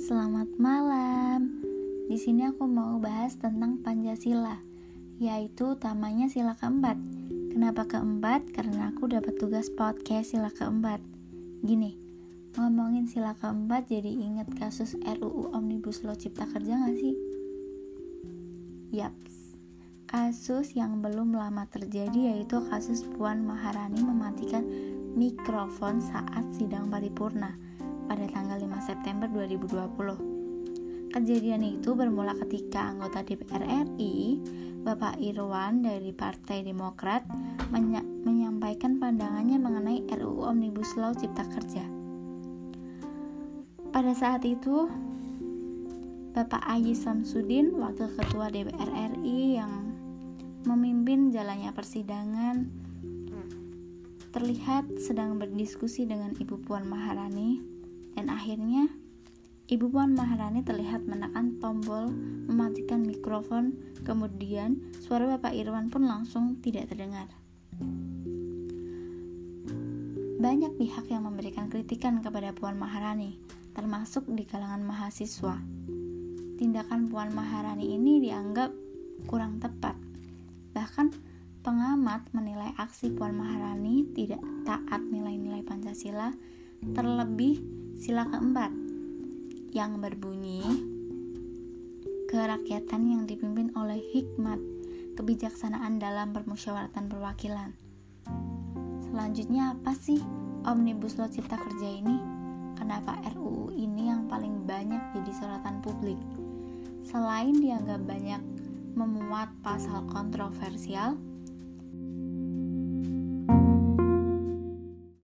Selamat malam. Di sini aku mau bahas tentang Pancasila, yaitu utamanya sila keempat. Kenapa keempat? Karena aku dapat tugas podcast sila keempat. Gini, ngomongin sila keempat jadi inget kasus RUU Omnibus Law Cipta Kerja gak sih? Yaps, kasus yang belum lama terjadi yaitu kasus Puan Maharani mematikan mikrofon saat sidang paripurna pada tanggal 5 September 2020. Kejadian itu bermula ketika anggota DPR RI, Bapak Irwan dari Partai Demokrat, menya menyampaikan pandangannya mengenai RUU Omnibus Law Cipta Kerja. Pada saat itu, Bapak Ayi Samsudin, Wakil Ketua DPR RI yang memimpin jalannya persidangan, terlihat sedang berdiskusi dengan Ibu Puan Maharani dan akhirnya Ibu Puan Maharani terlihat menekan tombol mematikan mikrofon, kemudian suara Bapak Irwan pun langsung tidak terdengar. Banyak pihak yang memberikan kritikan kepada Puan Maharani, termasuk di kalangan mahasiswa. Tindakan Puan Maharani ini dianggap kurang tepat. Bahkan pengamat menilai aksi Puan Maharani tidak taat nilai-nilai Pancasila, terlebih Sila keempat yang berbunyi kerakyatan yang dipimpin oleh hikmat kebijaksanaan dalam permusyawaratan perwakilan. Selanjutnya apa sih Omnibus Law Cipta Kerja ini? Kenapa RUU ini yang paling banyak jadi sorotan publik? Selain dianggap banyak memuat pasal kontroversial,